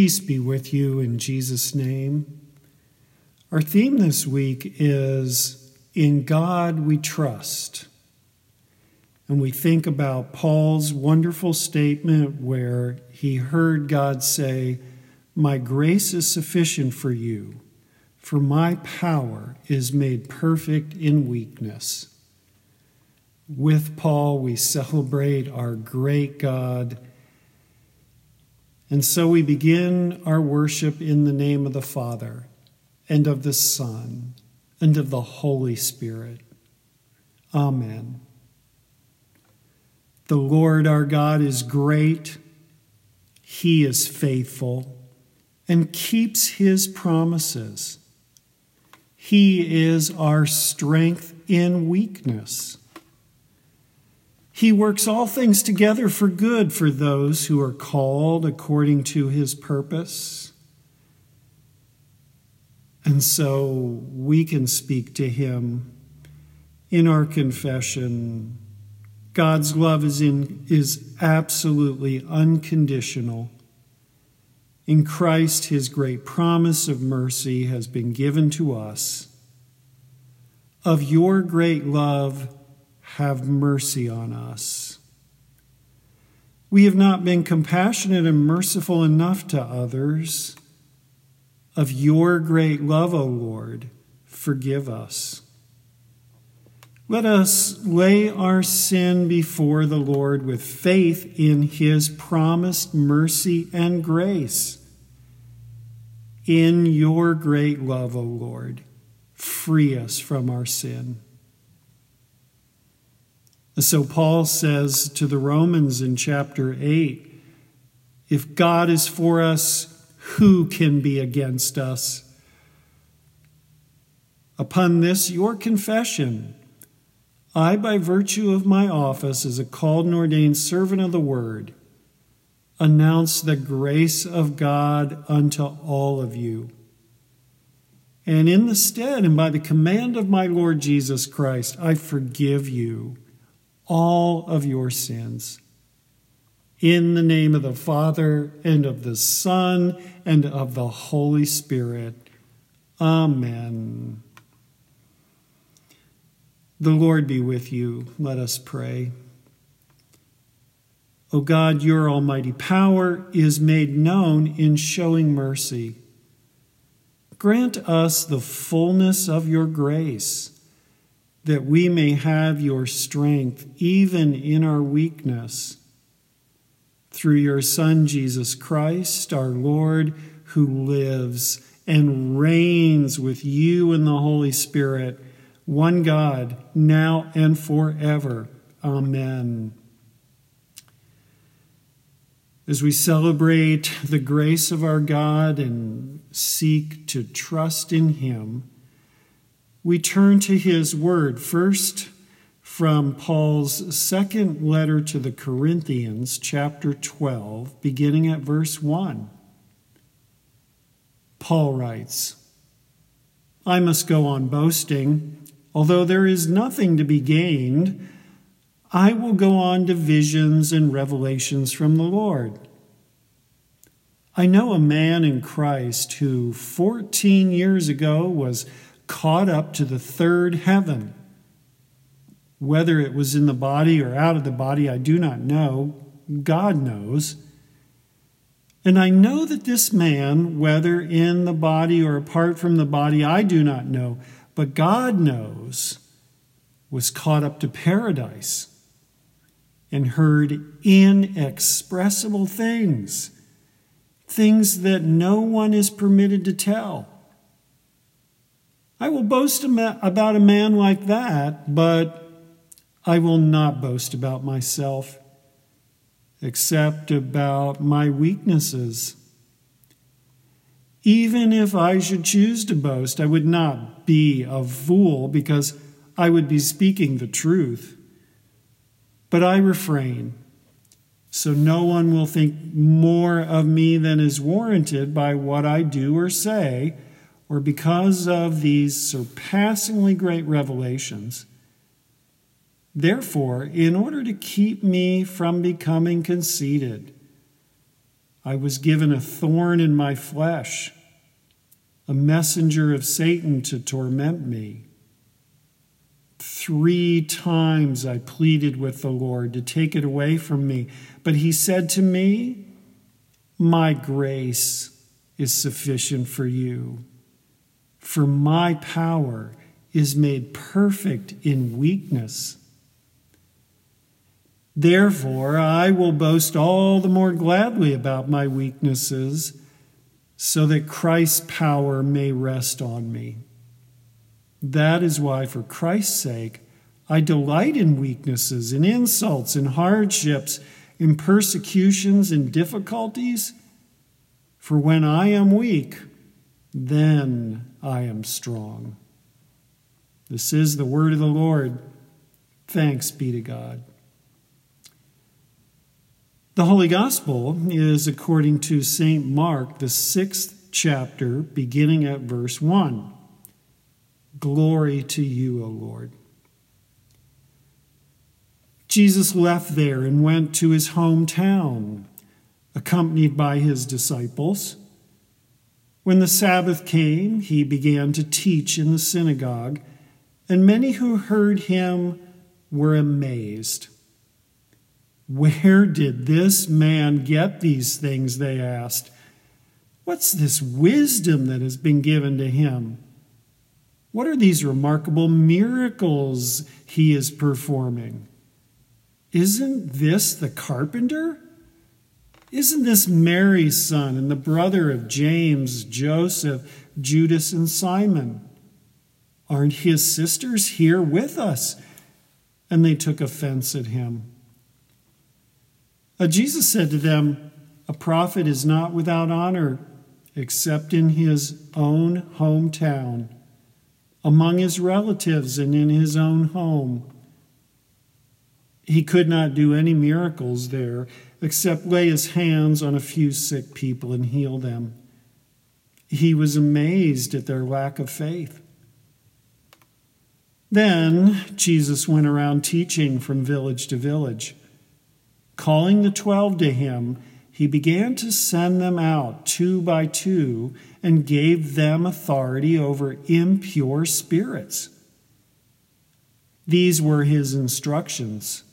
Peace be with you in Jesus' name. Our theme this week is In God We Trust. And we think about Paul's wonderful statement where he heard God say, My grace is sufficient for you, for my power is made perfect in weakness. With Paul, we celebrate our great God and so we begin our worship in the name of the Father, and of the Son, and of the Holy Spirit. Amen. The Lord our God is great, He is faithful, and keeps His promises. He is our strength in weakness. He works all things together for good for those who are called according to his purpose. And so we can speak to him in our confession. God's love is, in, is absolutely unconditional. In Christ, his great promise of mercy has been given to us. Of your great love, have mercy on us. We have not been compassionate and merciful enough to others. Of your great love, O Lord, forgive us. Let us lay our sin before the Lord with faith in his promised mercy and grace. In your great love, O Lord, free us from our sin. So Paul says to the Romans in chapter 8 if God is for us, who can be against us? Upon this, your confession, I, by virtue of my office as a called and ordained servant of the word, announce the grace of God unto all of you. And in the stead and by the command of my Lord Jesus Christ, I forgive you all of your sins. In the name of the Father, and of the Son, and of the Holy Spirit. Amen. The Lord be with you. Let us pray. O God, your almighty power is made known in showing mercy. Grant us the fullness of your grace that we may have your strength even in our weakness. Through your Son, Jesus Christ, our Lord, who lives and reigns with you in the Holy Spirit, one God, now and forever. Amen. As we celebrate the grace of our God and seek to trust in Him, we turn to his word first from Paul's second letter to the Corinthians, chapter 12, beginning at verse 1. Paul writes, I must go on boasting, although there is nothing to be gained. I will go on to visions and revelations from the Lord. I know a man in Christ who 14 years ago was caught up to the third heaven. Whether it was in the body or out of the body, I do not know. God knows. And I know that this man, whether in the body or apart from the body, I do not know, but God knows, was caught up to paradise and heard inexpressible things, things that no one is permitted to tell. I will boast about a man like that, but I will not boast about myself, except about my weaknesses. Even if I should choose to boast, I would not be a fool because I would be speaking the truth. But I refrain, so no one will think more of me than is warranted by what I do or say or because of these surpassingly great revelations. Therefore, in order to keep me from becoming conceited, I was given a thorn in my flesh, a messenger of Satan to torment me. Three times I pleaded with the Lord to take it away from me, but he said to me, My grace is sufficient for you, for my power is made perfect in weakness. Therefore, I will boast all the more gladly about my weaknesses, so that Christ's power may rest on me. That is why, for Christ's sake, I delight in weaknesses, in insults, in hardships, in persecutions, in difficulties. For when I am weak, then I am strong. This is the word of the Lord. Thanks be to God. The Holy Gospel is according to St. Mark, the sixth chapter, beginning at verse 1. Glory to you, O Lord. Jesus left there and went to his hometown, accompanied by his disciples. When the Sabbath came, he began to teach in the synagogue, and many who heard him were amazed. Where did this man get these things? They asked. What's this wisdom that has been given to him? What are these remarkable miracles he is performing? Isn't this the carpenter? Isn't this Mary's son and the brother of James, Joseph, Judas, and Simon? Aren't his sisters here with us? And they took offense at him. Uh, Jesus said to them, A prophet is not without honor except in his own hometown, among his relatives, and in his own home. He could not do any miracles there except lay his hands on a few sick people and heal them. He was amazed at their lack of faith. Then Jesus went around teaching from village to village. Calling the twelve to him, he began to send them out two by two and gave them authority over impure spirits. These were his instructions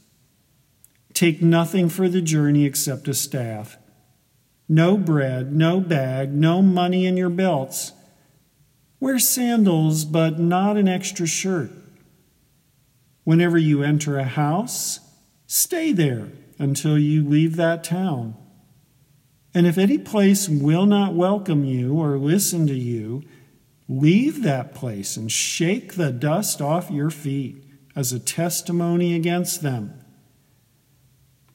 Take nothing for the journey except a staff, no bread, no bag, no money in your belts. Wear sandals, but not an extra shirt. Whenever you enter a house, stay there until you leave that town. And if any place will not welcome you or listen to you, leave that place and shake the dust off your feet as a testimony against them.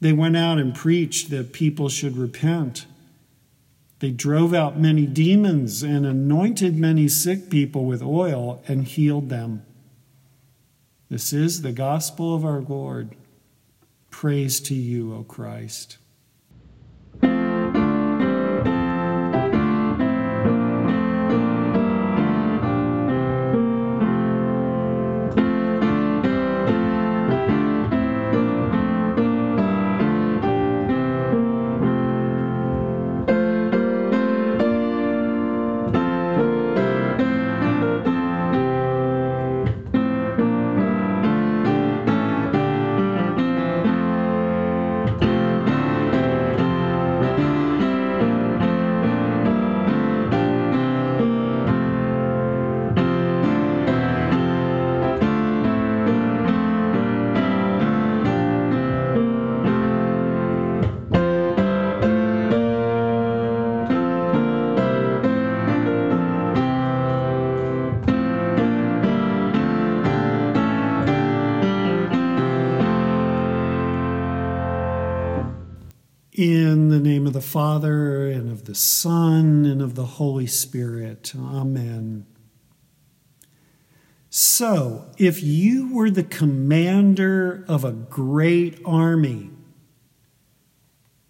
They went out and preached that people should repent. They drove out many demons and anointed many sick people with oil and healed them. This is the gospel of our Lord. Praise to you, O Christ. Father, and of the Son, and of the Holy Spirit. Amen. So, if you were the commander of a great army,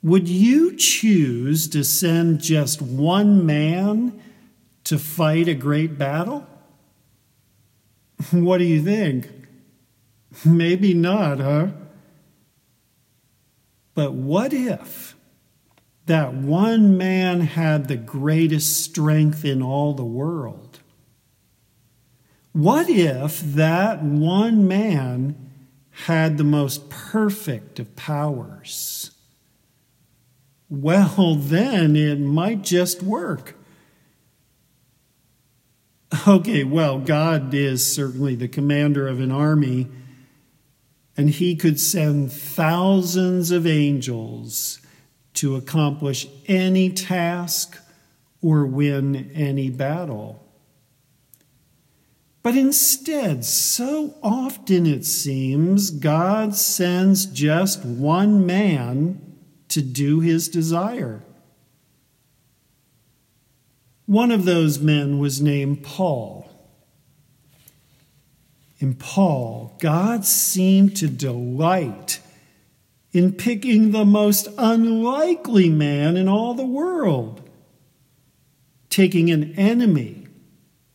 would you choose to send just one man to fight a great battle? What do you think? Maybe not, huh? But what if that one man had the greatest strength in all the world? What if that one man had the most perfect of powers? Well, then it might just work. Okay, well, God is certainly the commander of an army, and he could send thousands of angels to accomplish any task or win any battle. But instead, so often it seems, God sends just one man to do his desire. One of those men was named Paul. In Paul, God seemed to delight in picking the most unlikely man in all the world, taking an enemy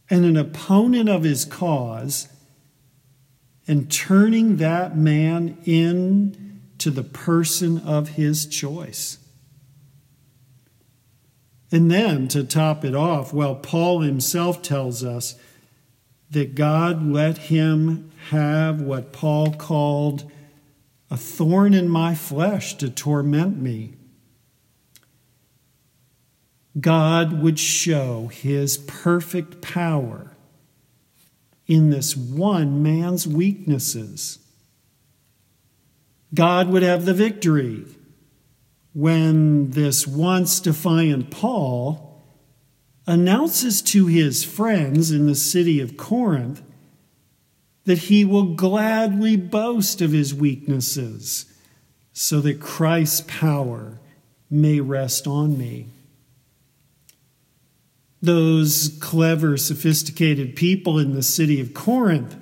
and an opponent of his cause and turning that man into the person of his choice. And then to top it off, well, Paul himself tells us that God let him have what Paul called a thorn in my flesh to torment me. God would show his perfect power in this one man's weaknesses. God would have the victory when this once defiant Paul announces to his friends in the city of Corinth that he will gladly boast of his weaknesses so that Christ's power may rest on me. Those clever, sophisticated people in the city of Corinth,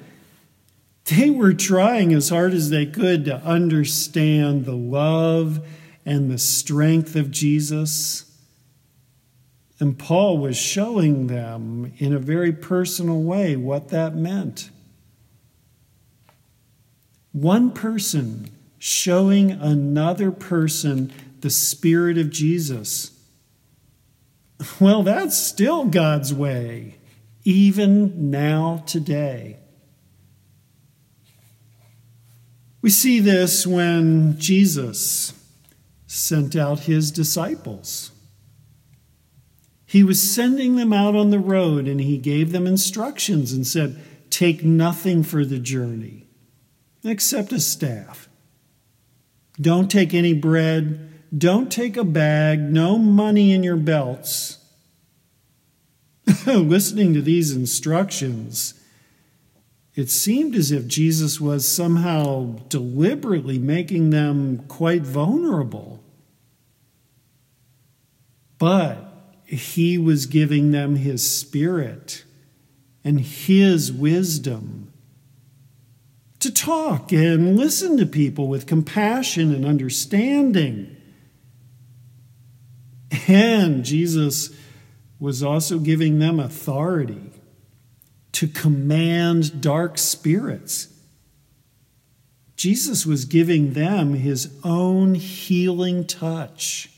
they were trying as hard as they could to understand the love and the strength of Jesus. And Paul was showing them in a very personal way what that meant. One person showing another person the Spirit of Jesus. Well, that's still God's way, even now, today. We see this when Jesus sent out his disciples. He was sending them out on the road and he gave them instructions and said, Take nothing for the journey except a staff. Don't take any bread. Don't take a bag. No money in your belts. Listening to these instructions, it seemed as if Jesus was somehow deliberately making them quite vulnerable. But he was giving them his spirit and his wisdom to talk and listen to people with compassion and understanding. And Jesus was also giving them authority to command dark spirits. Jesus was giving them his own healing touch.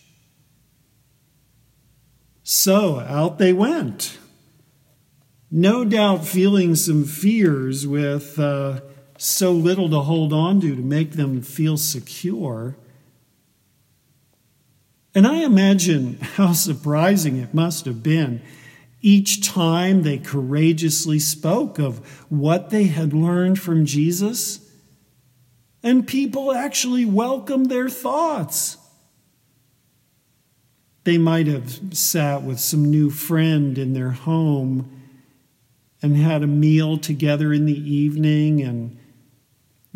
So out they went. No doubt feeling some fears with uh, so little to hold on to to make them feel secure. And I imagine how surprising it must have been each time they courageously spoke of what they had learned from Jesus. And people actually welcomed their thoughts. They might have sat with some new friend in their home and had a meal together in the evening, and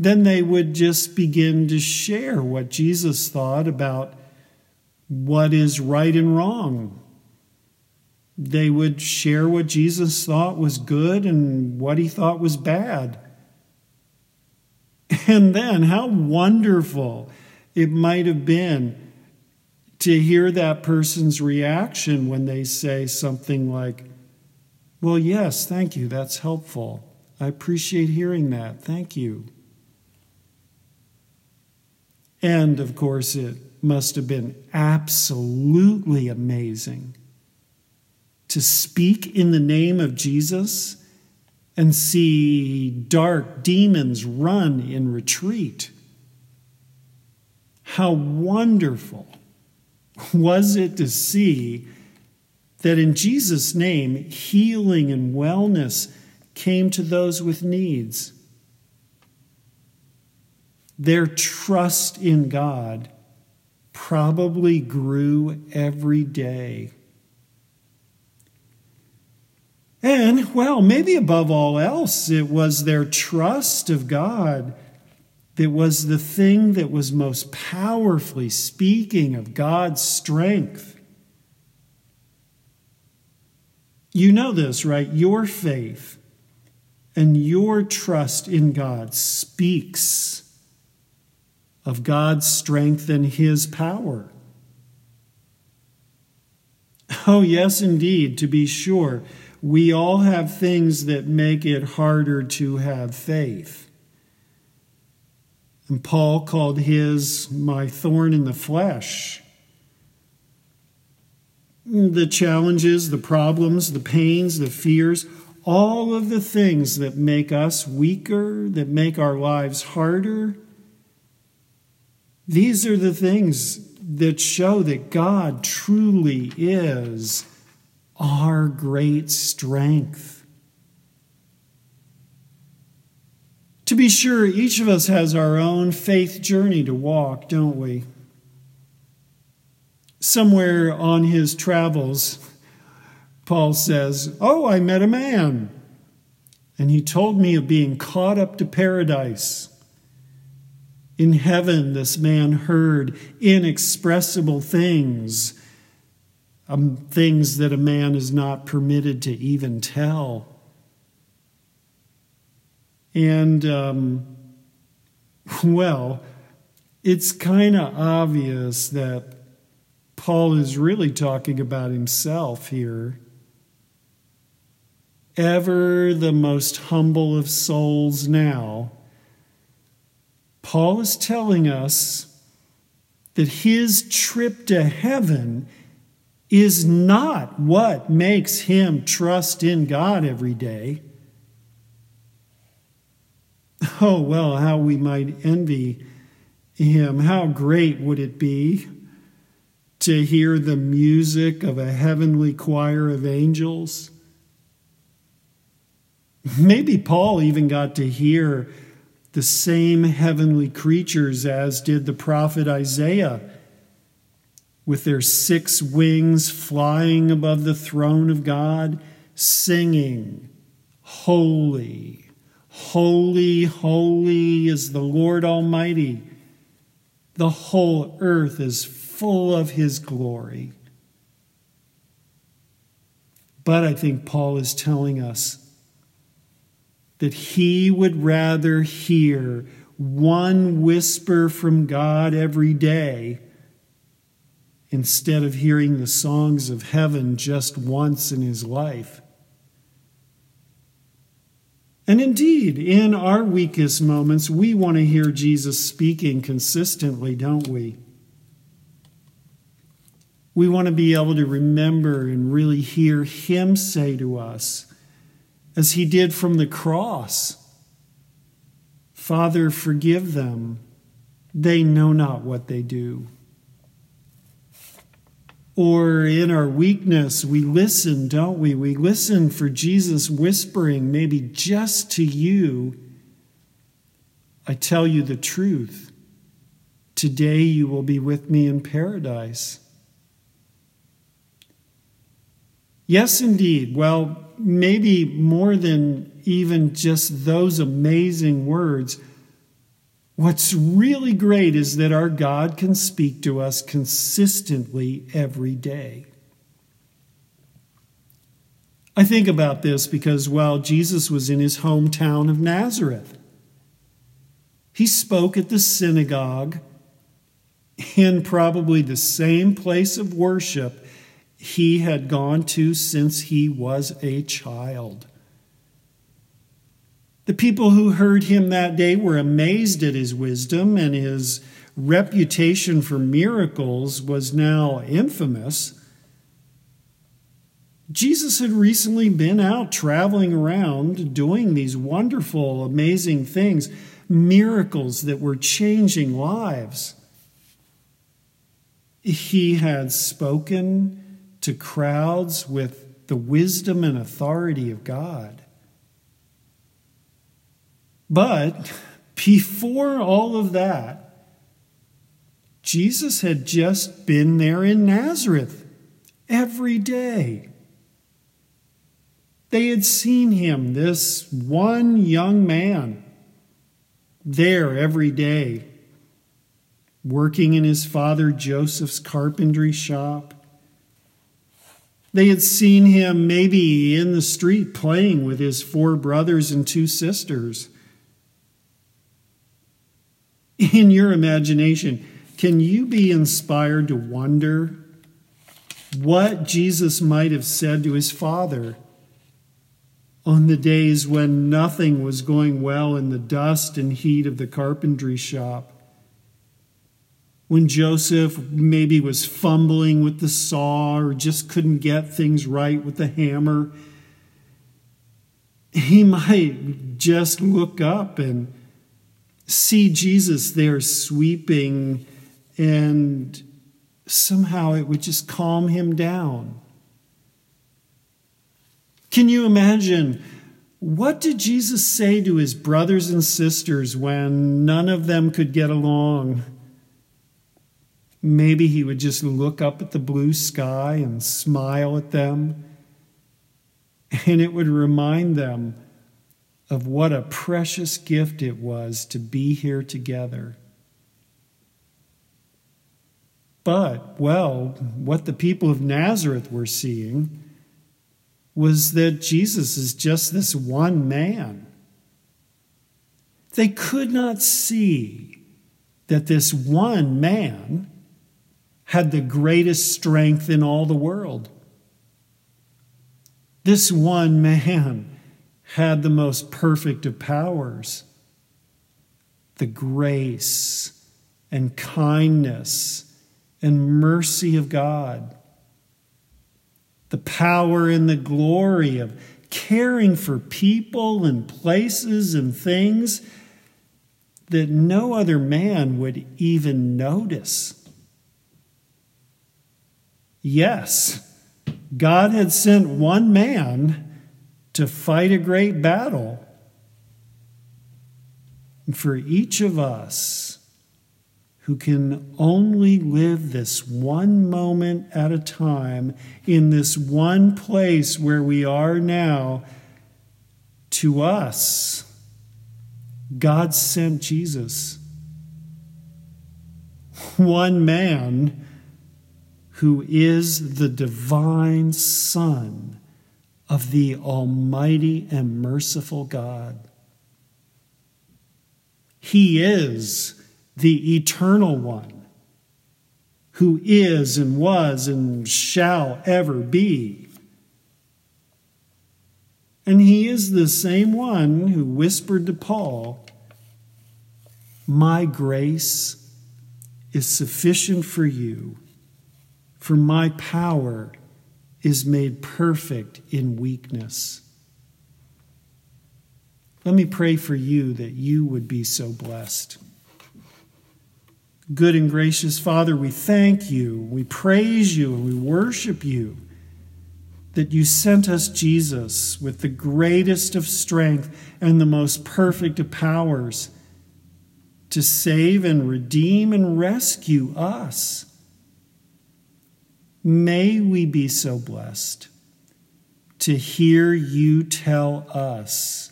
then they would just begin to share what Jesus thought about what is right and wrong. They would share what Jesus thought was good and what he thought was bad. And then, how wonderful it might have been to hear that person's reaction when they say something like, Well, yes, thank you, that's helpful. I appreciate hearing that. Thank you. And of course, it must have been absolutely amazing to speak in the name of Jesus and see dark demons run in retreat. How wonderful was it to see that in Jesus' name, healing and wellness came to those with needs. Their trust in God probably grew every day. And, well, maybe above all else, it was their trust of God that was the thing that was most powerfully speaking of God's strength. You know this, right? Your faith and your trust in God speaks of God's strength and His power. Oh, yes, indeed, to be sure, we all have things that make it harder to have faith. And Paul called his my thorn in the flesh. The challenges, the problems, the pains, the fears, all of the things that make us weaker, that make our lives harder, these are the things that show that God truly is our great strength. To be sure, each of us has our own faith journey to walk, don't we? Somewhere on his travels, Paul says, Oh, I met a man, and he told me of being caught up to paradise. In heaven, this man heard inexpressible things, um, things that a man is not permitted to even tell. And, um, well, it's kind of obvious that Paul is really talking about himself here. Ever the most humble of souls now, Paul is telling us that his trip to heaven is not what makes him trust in God every day. Oh, well, how we might envy him. How great would it be to hear the music of a heavenly choir of angels? Maybe Paul even got to hear the same heavenly creatures as did the prophet Isaiah, with their six wings flying above the throne of God, singing, Holy, Holy, holy is the Lord Almighty. The whole earth is full of his glory. But I think Paul is telling us that he would rather hear one whisper from God every day instead of hearing the songs of heaven just once in his life. And indeed, in our weakest moments, we want to hear Jesus speaking consistently, don't we? We want to be able to remember and really hear Him say to us, as He did from the cross Father, forgive them. They know not what they do. Or in our weakness, we listen, don't we? We listen for Jesus whispering, maybe just to you, I tell you the truth. Today you will be with me in paradise. Yes, indeed. Well, maybe more than even just those amazing words What's really great is that our God can speak to us consistently every day. I think about this because while Jesus was in his hometown of Nazareth, he spoke at the synagogue in probably the same place of worship he had gone to since he was a child. The people who heard him that day were amazed at his wisdom and his reputation for miracles was now infamous. Jesus had recently been out traveling around doing these wonderful, amazing things, miracles that were changing lives. He had spoken to crowds with the wisdom and authority of God. But before all of that, Jesus had just been there in Nazareth every day. They had seen him, this one young man, there every day, working in his father Joseph's carpentry shop. They had seen him maybe in the street playing with his four brothers and two sisters. In your imagination, can you be inspired to wonder what Jesus might have said to his father on the days when nothing was going well in the dust and heat of the carpentry shop? When Joseph maybe was fumbling with the saw or just couldn't get things right with the hammer, he might just look up and see Jesus there sweeping, and somehow it would just calm him down. Can you imagine? What did Jesus say to his brothers and sisters when none of them could get along? Maybe he would just look up at the blue sky and smile at them, and it would remind them of what a precious gift it was to be here together. But, well, what the people of Nazareth were seeing was that Jesus is just this one man. They could not see that this one man had the greatest strength in all the world. This one man had the most perfect of powers the grace and kindness and mercy of God, the power and the glory of caring for people and places and things that no other man would even notice. Yes, God had sent one man to fight a great battle. And for each of us who can only live this one moment at a time in this one place where we are now, to us, God sent Jesus. One man who is the divine Son of the Almighty and merciful God. He is the eternal one who is and was and shall ever be. And he is the same one who whispered to Paul, My grace is sufficient for you, for my power is made perfect in weakness. Let me pray for you that you would be so blessed. Good and gracious Father, we thank you, we praise you, and we worship you that you sent us Jesus with the greatest of strength and the most perfect of powers to save and redeem and rescue us. May we be so blessed to hear you tell us,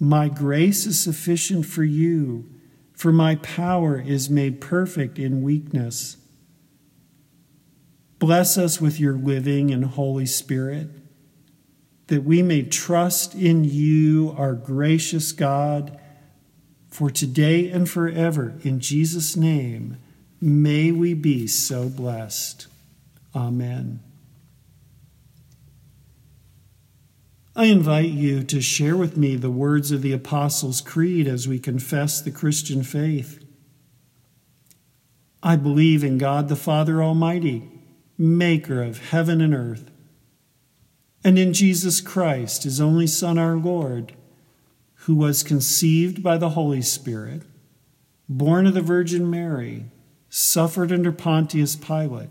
My grace is sufficient for you, for my power is made perfect in weakness. Bless us with your living and Holy Spirit, that we may trust in you, our gracious God, for today and forever. In Jesus' name, may we be so blessed. Amen. I invite you to share with me the words of the Apostles' Creed as we confess the Christian faith. I believe in God the Father Almighty, maker of heaven and earth, and in Jesus Christ, his only Son, our Lord, who was conceived by the Holy Spirit, born of the Virgin Mary, suffered under Pontius Pilate,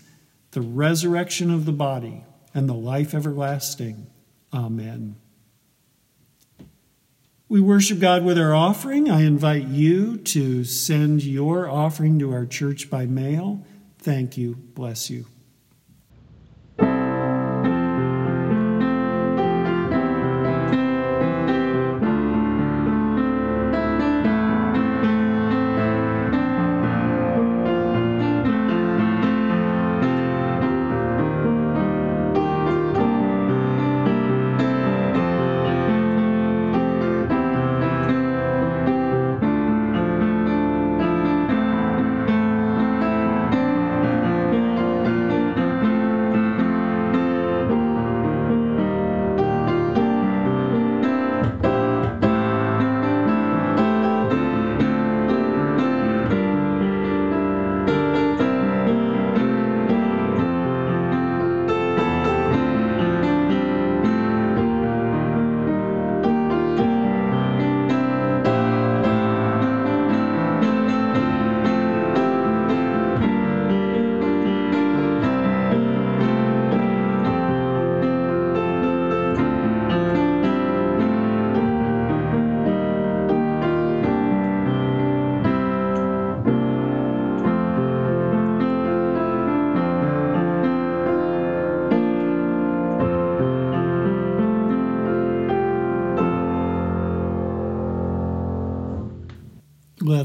the resurrection of the body, and the life everlasting. Amen. We worship God with our offering. I invite you to send your offering to our church by mail. Thank you. Bless you.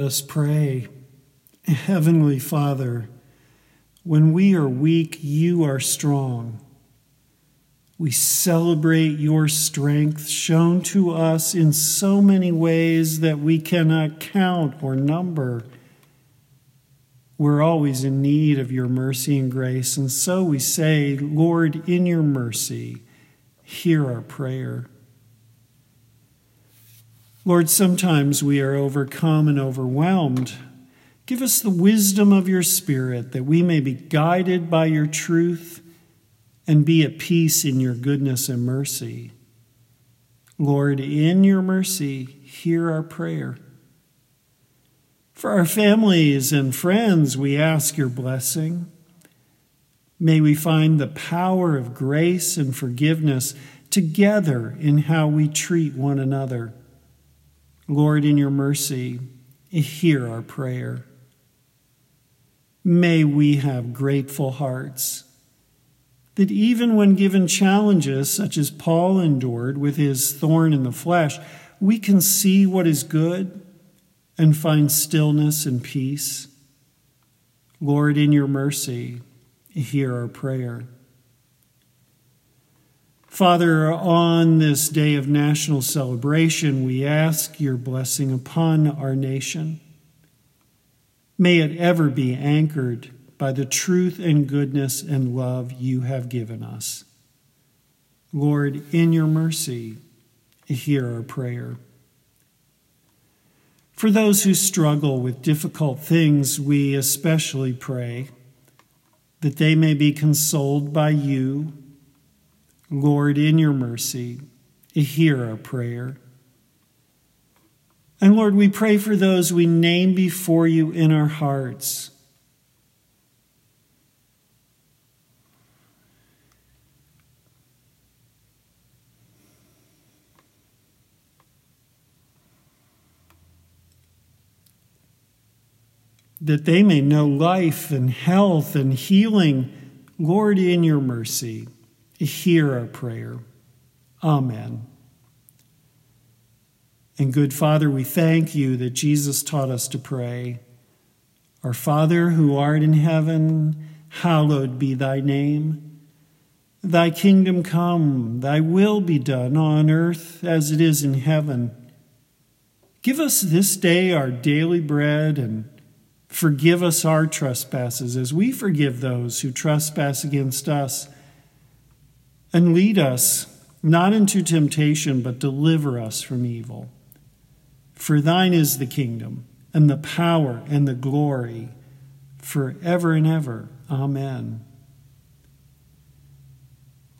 Us pray. Heavenly Father, when we are weak, you are strong. We celebrate your strength shown to us in so many ways that we cannot count or number. We're always in need of your mercy and grace, and so we say, Lord, in your mercy, hear our prayer. Lord, sometimes we are overcome and overwhelmed. Give us the wisdom of your Spirit that we may be guided by your truth and be at peace in your goodness and mercy. Lord, in your mercy, hear our prayer. For our families and friends, we ask your blessing. May we find the power of grace and forgiveness together in how we treat one another. Lord, in your mercy, hear our prayer. May we have grateful hearts that even when given challenges, such as Paul endured with his thorn in the flesh, we can see what is good and find stillness and peace. Lord, in your mercy, hear our prayer. Father, on this day of national celebration, we ask your blessing upon our nation. May it ever be anchored by the truth and goodness and love you have given us. Lord, in your mercy, hear our prayer. For those who struggle with difficult things, we especially pray that they may be consoled by you Lord, in your mercy, hear our prayer. And Lord, we pray for those we name before you in our hearts. That they may know life and health and healing, Lord, in your mercy hear our prayer. Amen. And good Father, we thank you that Jesus taught us to pray Our Father who art in heaven, hallowed be thy name. Thy kingdom come, thy will be done on earth as it is in heaven. Give us this day our daily bread and forgive us our trespasses as we forgive those who trespass against us. And lead us not into temptation, but deliver us from evil. For thine is the kingdom, and the power, and the glory, forever and ever. Amen.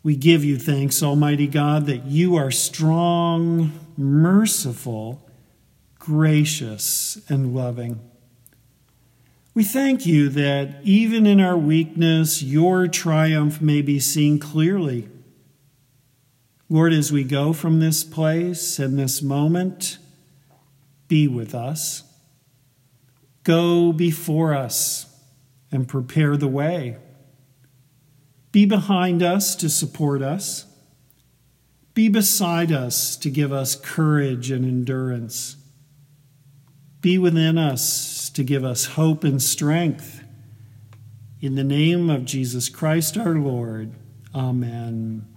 We give you thanks, Almighty God, that you are strong, merciful, gracious, and loving. We thank you that even in our weakness, your triumph may be seen clearly. Lord, as we go from this place and this moment, be with us. Go before us and prepare the way. Be behind us to support us. Be beside us to give us courage and endurance. Be within us to give us hope and strength. In the name of Jesus Christ our Lord, Amen.